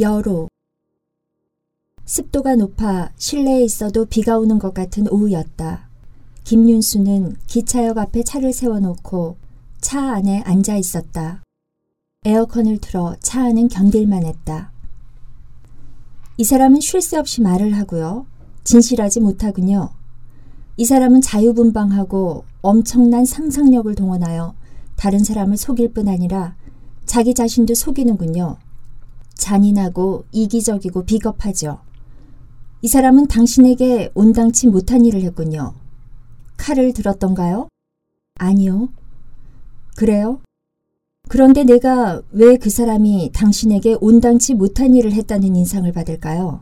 여로 습도가 높아 실내에 있어도 비가 오는 것 같은 오후였다. 김윤수는 기차역 앞에 차를 세워놓고 차 안에 앉아 있었다. 에어컨을 틀어 차 안은 견딜만 했다. 이 사람은 쉴 새 없이 말을 하고요. 진실하지 못하군요. 이 사람은 자유분방하고 엄청난 상상력을 동원하여 다른 사람을 속일 뿐 아니라 자기 자신도 속이는군요. 잔인하고 이기적이고 비겁하죠. 이 사람은 당신에게 온당치 못한 일을 했군요. 칼을 들었던가요? 아니요. 그래요? 그런데 내가 왜 그 사람이 당신에게 온당치 못한 일을 했다는 인상을 받을까요?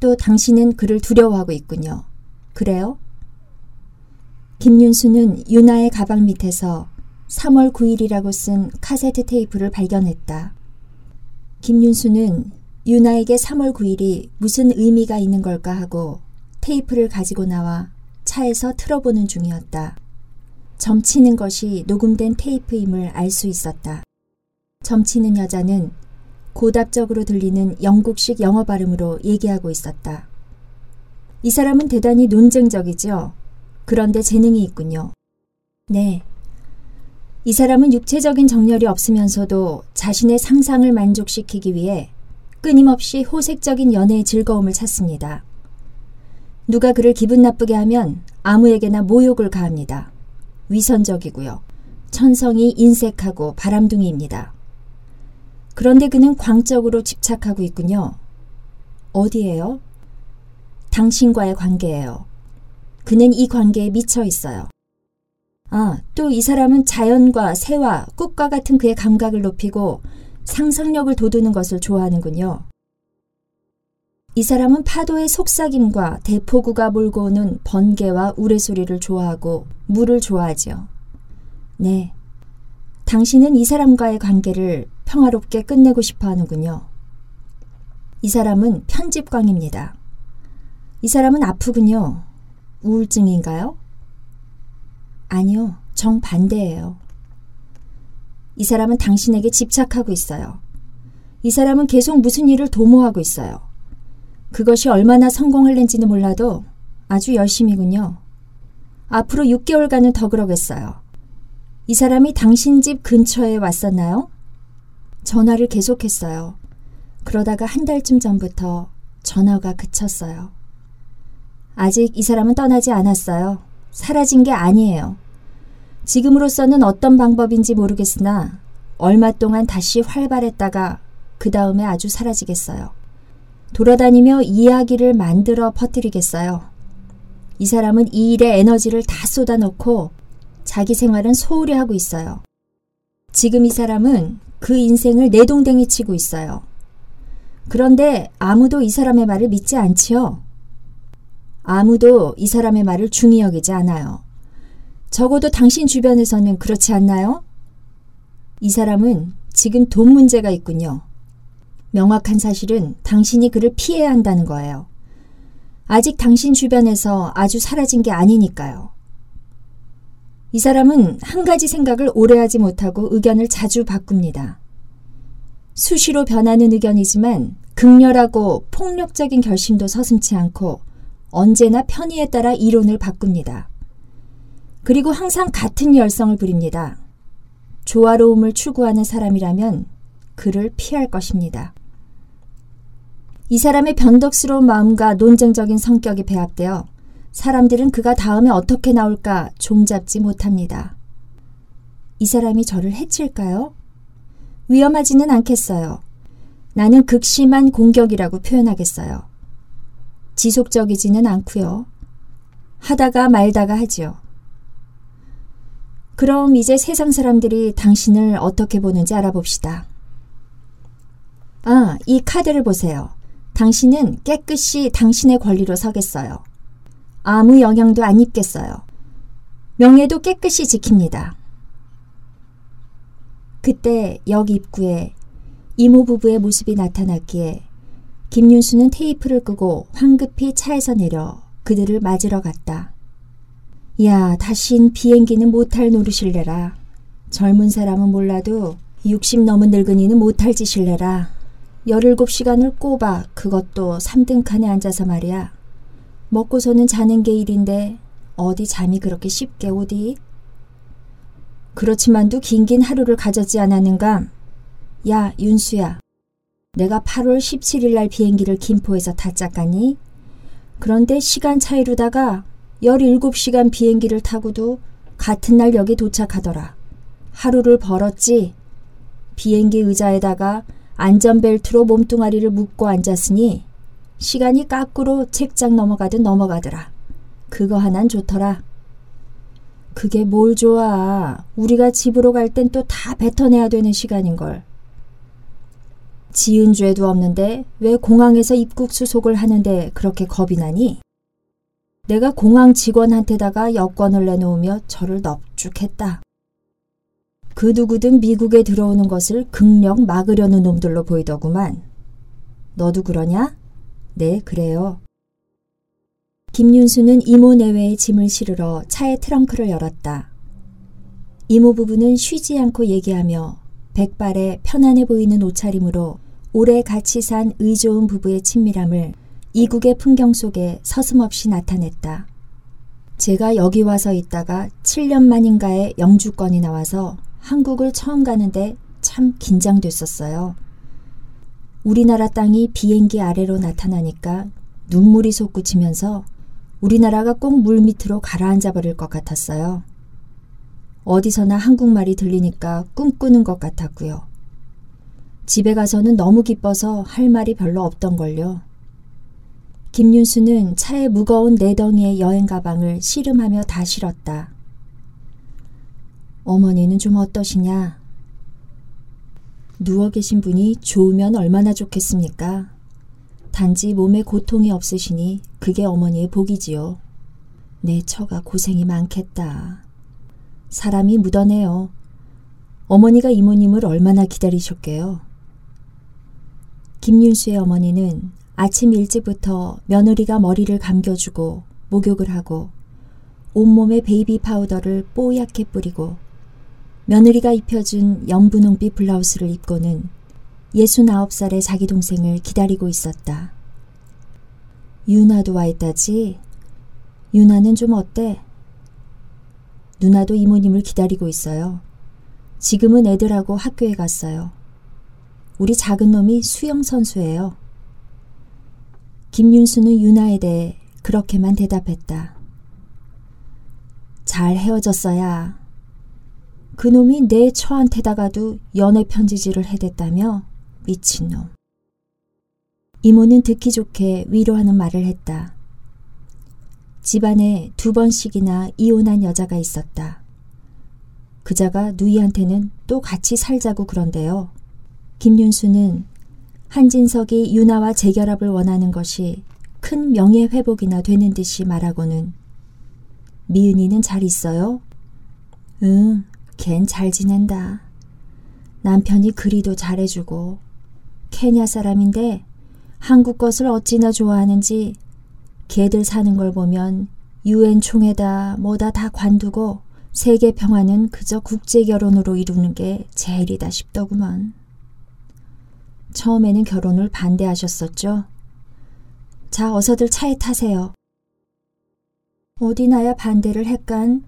또 당신은 그를 두려워하고 있군요. 그래요? 김윤수는 유나의 가방 밑에서 3월 9일이라고 쓴 카세트 테이프를 발견했다. 김윤수는 유나에게 3월 9일이 무슨 의미가 있는 걸까 하고 테이프를 가지고 나와 차에서 틀어보는 중이었다. 점치는 것이 녹음된 테이프임을 알 수 있었다. 점치는 여자는 고답적으로 들리는 영국식 영어 발음으로 얘기하고 있었다. 이 사람은 대단히 논쟁적이죠. 그런데 재능이 있군요. 네. 이 사람은 육체적인 정열이 없으면서도 자신의 상상을 만족시키기 위해 끊임없이 호색적인 연애의 즐거움을 찾습니다. 누가 그를 기분 나쁘게 하면 아무에게나 모욕을 가합니다. 위선적이고요. 천성이 인색하고 바람둥이입니다. 그런데 그는 광적으로 집착하고 있군요. 어디에요? 당신과의 관계예요. 그는 이 관계에 미쳐 있어요. 아, 또 이 사람은 자연과 새와 꽃과 같은 그의 감각을 높이고 상상력을 돋우는 것을 좋아하는군요. 이 사람은 파도의 속삭임과 대포구가 몰고 오는 번개와 우레소리를 좋아하고 물을 좋아하지요. 네. 당신은 이 사람과의 관계를 평화롭게 끝내고 싶어 하는군요. 이 사람은 편집광입니다. 이 사람은 아프군요. 우울증인가요? 아니요, 정반대예요. 이 사람은 당신에게 집착하고 있어요. 이 사람은 계속 무슨 일을 도모하고 있어요. 그것이 얼마나 성공할는지는 몰라도 아주 열심이군요. 앞으로 6개월간은 더 그러겠어요. 이 사람이 당신 집 근처에 왔었나요? 전화를 계속했어요. 그러다가 한 달쯤 전부터 전화가 그쳤어요. 아직 이 사람은 떠나지 않았어요. 사라진 게 아니에요. 지금으로서는 어떤 방법인지 모르겠으나 얼마 동안 다시 활발했다가 그 다음에 아주 사라지겠어요. 돌아다니며 이야기를 만들어 퍼뜨리겠어요. 이 사람은 이 일에 에너지를 다 쏟아놓고 자기 생활은 소홀히 하고 있어요. 지금 이 사람은 그 인생을 내동댕이 치고 있어요. 그런데 아무도 이 사람의 말을 믿지 않지요. 아무도 이 사람의 말을 중히 여기지 않아요. 적어도 당신 주변에서는 그렇지 않나요? 이 사람은 지금 돈 문제가 있군요. 명확한 사실은 당신이 그를 피해야 한다는 거예요. 아직 당신 주변에서 아주 사라진 게 아니니까요. 이 사람은 한 가지 생각을 오래 하지 못하고 의견을 자주 바꿉니다. 수시로 변하는 의견이지만 극렬하고 폭력적인 결심도 서슴치 않고 언제나 편의에 따라 이론을 바꿉니다. 그리고 항상 같은 열성을 부립니다. 조화로움을 추구하는 사람이라면 그를 피할 것입니다. 이 사람의 변덕스러운 마음과 논쟁적인 성격이 배합되어 사람들은 그가 다음에 어떻게 나올까 종잡지 못합니다. 이 사람이 저를 해칠까요? 위험하지는 않겠어요. 나는 극심한 공격이라고 표현하겠어요. 지속적이지는 않고요. 하다가 말다가 하지요. 그럼 이제 세상 사람들이 당신을 어떻게 보는지 알아봅시다. 아, 이 카드를 보세요. 당신은 깨끗이 당신의 권리로 서겠어요. 아무 영향도 안 입겠어요. 명예도 깨끗이 지킵니다. 그때 역 입구에 이모 부부의 모습이 나타났기에 김윤수는 테이프를 끄고 황급히 차에서 내려 그들을 맞으러 갔다. 야, 다신 비행기는 못할 노릇실래라. 젊은 사람은 몰라도 60 넘은 늙은이는 못할 짓실래라. 17시간을 꼽아 그것도 3등 칸에 앉아서 말이야. 먹고서는 자는 게 일인데 어디 잠이 그렇게 쉽게 오디? 그렇지만도 긴긴 하루를 가졌지 않았는가? 야, 윤수야. 내가 8월 17일 날 비행기를 김포에서 타짜까니? 그런데 시간 차이로다가 17시간 비행기를 타고도 같은 날 여기 도착하더라. 하루를 벌었지. 비행기 의자에다가 안전벨트로 몸뚱아리를 묶고 앉았으니 시간이 까꾸로 책장 넘어가듯 넘어가더라. 그거 하난 좋더라. 그게 뭘 좋아. 우리가 집으로 갈 땐 또 다 뱉어내야 되는 시간인걸. 지은 죄도 없는데 왜 공항에서 입국 수속을 하는데 그렇게 겁이 나니? 내가 공항 직원한테다가 여권을 내놓으며 저를 넙죽했다. 그 누구든 미국에 들어오는 것을 극력 막으려는 놈들로 보이더구만. 너도 그러냐? 네, 그래요. 김윤수는 이모 내외의 짐을 실으러 차의 트렁크를 열었다. 이모 부부는 쉬지 않고 얘기하며 백발에 편안해 보이는 옷차림으로 오래 같이 산 의좋은 부부의 친밀함을 이국의 풍경 속에 서슴없이 나타냈다. 제가 여기 와서 있다가 7년 만인가에 영주권이 나와서 한국을 처음 가는데 참 긴장됐었어요. 우리나라 땅이 비행기 아래로 나타나니까 눈물이 솟구치면서 우리나라가 꼭 물 밑으로 가라앉아 버릴 것 같았어요. 어디서나 한국말이 들리니까 꿈꾸는 것 같았고요. 집에 가서는 너무 기뻐서 할 말이 별로 없던걸요. 김윤수는 차에 무거운 네 덩이의 여행 가방을 씨름하며 다 실었다. 어머니는 좀 어떠시냐? 누워 계신 분이 좋으면 얼마나 좋겠습니까? 단지 몸에 고통이 없으시니 그게 어머니의 복이지요. 내 처가 고생이 많겠다. 사람이 묻어내요. 어머니가 이모님을 얼마나 기다리셨게요. 김윤수의 어머니는 아침 일찍부터 며느리가 머리를 감겨주고 목욕을 하고 온몸에 베이비 파우더를 뽀얗게 뿌리고 며느리가 입혀준 연분홍빛 블라우스를 입고는 69살의 자기 동생을 기다리고 있었다. 유나도 와 있다지? 유나는 좀 어때? 누나도 이모님을 기다리고 있어요. 지금은 애들하고 학교에 갔어요. 우리 작은 놈이 수영 선수예요. 김윤수는 유나에 대해 그렇게만 대답했다. 잘 헤어졌어야. 그놈이 내 처한테다가도 연애 편지지를 해댔다며 미친놈. 이모는 듣기 좋게 위로하는 말을 했다. 집안에 두 번씩이나 이혼한 여자가 있었다. 그자가 누이한테는 또 같이 살자고 그런데요. 김윤수는 한진석이 유나와 재결합을 원하는 것이 큰 명예 회복이나 되는 듯이 말하고는 미은이는 잘 있어요? 응, 걘 잘 지낸다. 남편이 그리도 잘해주고 케냐 사람인데 한국 것을 어찌나 좋아하는지 걔들 사는 걸 보면 유엔 총회다 뭐다 다 관두고 세계 평화는 그저 국제 결혼으로 이루는 게 제일이다 싶더구먼. 처음에는 결혼을 반대하셨었죠. 자, 어서들 차에 타세요. 어디 나야 반대를 했간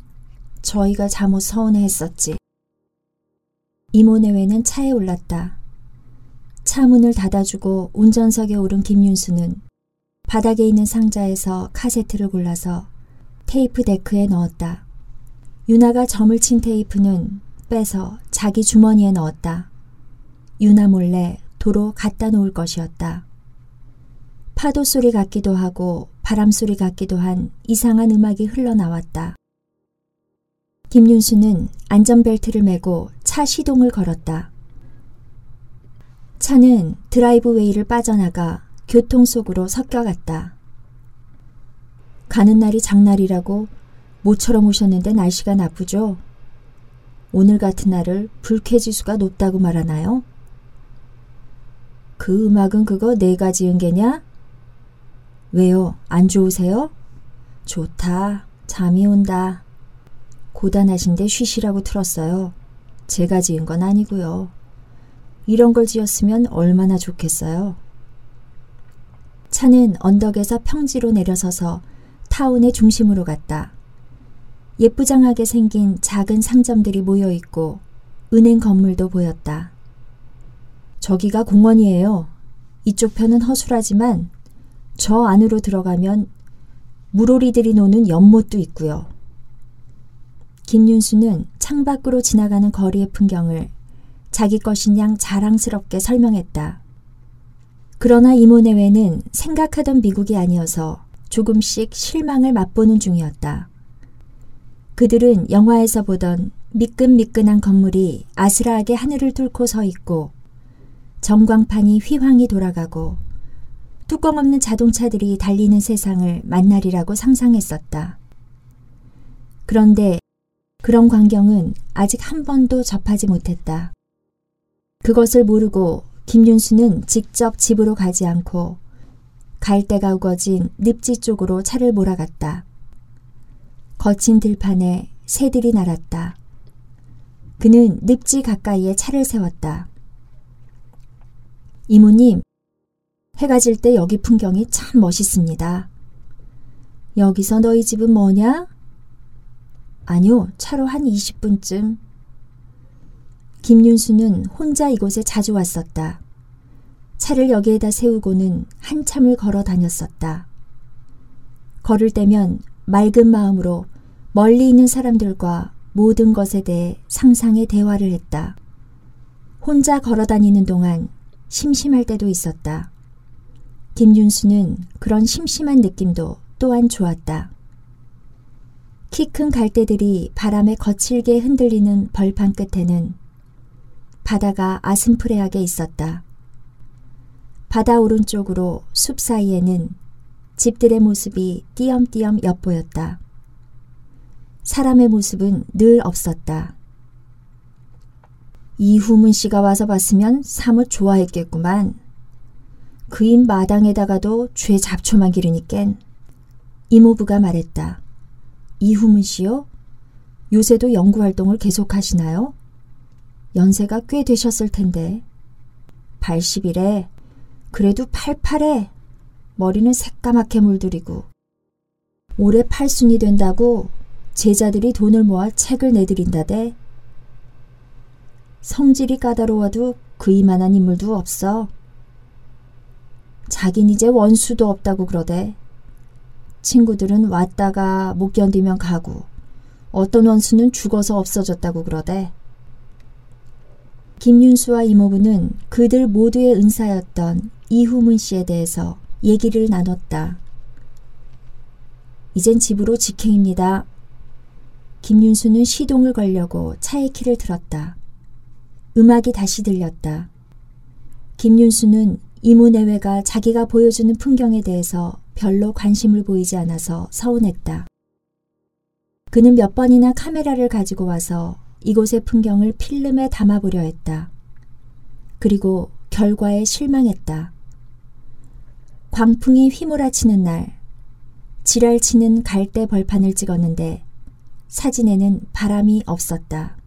저희가 잘못 서운해했었지. 이모 내외는 차에 올랐다. 차 문을 닫아주고 운전석에 오른 김윤수는 바닥에 있는 상자에서 카세트를 골라서 테이프 데크에 넣었다. 유나가 점을 친 테이프는 빼서 자기 주머니에 넣었다. 유나 몰래 도로 갖다 놓을 것이었다. 파도 소리 같기도 하고 바람 소리 같기도 한 이상한 음악이 흘러나왔다. 김윤수는 안전벨트를 메고 차 시동을 걸었다. 차는 드라이브웨이를 빠져나가 교통 속으로 섞여갔다. 가는 날이 장날이라고 모처럼 오셨는데 날씨가 나쁘죠? 오늘 같은 날을 불쾌지수가 높다고 말하나요? 그 음악은 그거 내가 지은 게냐? 왜요? 안 좋으세요? 좋다. 잠이 온다. 고단하신데 쉬시라고 틀었어요. 제가 지은 건 아니고요. 이런 걸 지었으면 얼마나 좋겠어요. 차는 언덕에서 평지로 내려서서 타운의 중심으로 갔다. 예쁘장하게 생긴 작은 상점들이 모여 있고 은행 건물도 보였다. 저기가 공원이에요. 이쪽 편은 허술하지만 저 안으로 들어가면 물오리들이 노는 연못도 있고요. 김윤수는 창밖으로 지나가는 거리의 풍경을 자기 것인 양 자랑스럽게 설명했다. 그러나 이모네외는 생각하던 미국이 아니어서 조금씩 실망을 맛보는 중이었다. 그들은 영화에서 보던 미끈미끈한 건물이 아스라하게 하늘을 뚫고 서 있고 전광판이 휘황이 돌아가고 뚜껑 없는 자동차들이 달리는 세상을 만날이라고 상상했었다. 그런데 그런 광경은 아직 한 번도 접하지 못했다. 그것을 모르고 김윤수는 직접 집으로 가지 않고 갈대가 우거진 늪지 쪽으로 차를 몰아갔다. 거친 들판에 새들이 날았다. 그는 늪지 가까이에 차를 세웠다. 이모님, 해가 질 때 여기 풍경이 참 멋있습니다. 여기서 너희 집은 뭐냐? 아니요, 차로 한 20분쯤. 김윤수는 혼자 이곳에 자주 왔었다. 차를 여기에다 세우고는 한참을 걸어 다녔었다. 걸을 때면 맑은 마음으로 멀리 있는 사람들과 모든 것에 대해 상상의 대화를 했다. 혼자 걸어 다니는 동안 심심할 때도 있었다. 김윤수는 그런 심심한 느낌도 또한 좋았다. 키 큰 갈대들이 바람에 거칠게 흔들리는 벌판 끝에는 바다가 아슴푸레하게 있었다. 바다 오른쪽으로 숲 사이에는 집들의 모습이 띄엄띄엄 엿보였다. 사람의 모습은 늘 없었다. 이후문 씨가 와서 봤으면 사뭇 좋아했겠구만. 그인 마당에다가도 죄 잡초만 기르니깐. 이모부가 말했다. 이후문 씨요? 요새도 연구활동을 계속하시나요? 연세가 꽤 되셨을 텐데. 80이래. 그래도 팔팔해. 머리는 새까맣게 물들이고. 올해 팔순이 된다고 제자들이 돈을 모아 책을 내드린다대. 성질이 까다로워도 그 이만한 인물도 없어. 자긴 이제 원수도 없다고 그러대. 친구들은 왔다가 못 견디면 가고 어떤 원수는 죽어서 없어졌다고 그러대. 김윤수와 이모부는 그들 모두의 은사였던 이후문 씨에 대해서 얘기를 나눴다. 이젠 집으로 직행입니다. 김윤수는 시동을 걸려고 차의 키를 들었다. 음악이 다시 들렸다. 김윤수는 이모내외가 자기가 보여주는 풍경에 대해서 별로 관심을 보이지 않아서 서운했다. 그는 몇 번이나 카메라를 가지고 와서 이곳의 풍경을 필름에 담아보려 했다. 그리고 결과에 실망했다. 광풍이 휘몰아치는 날, 지랄치는 갈대 벌판을 찍었는데 사진에는 바람이 없었다.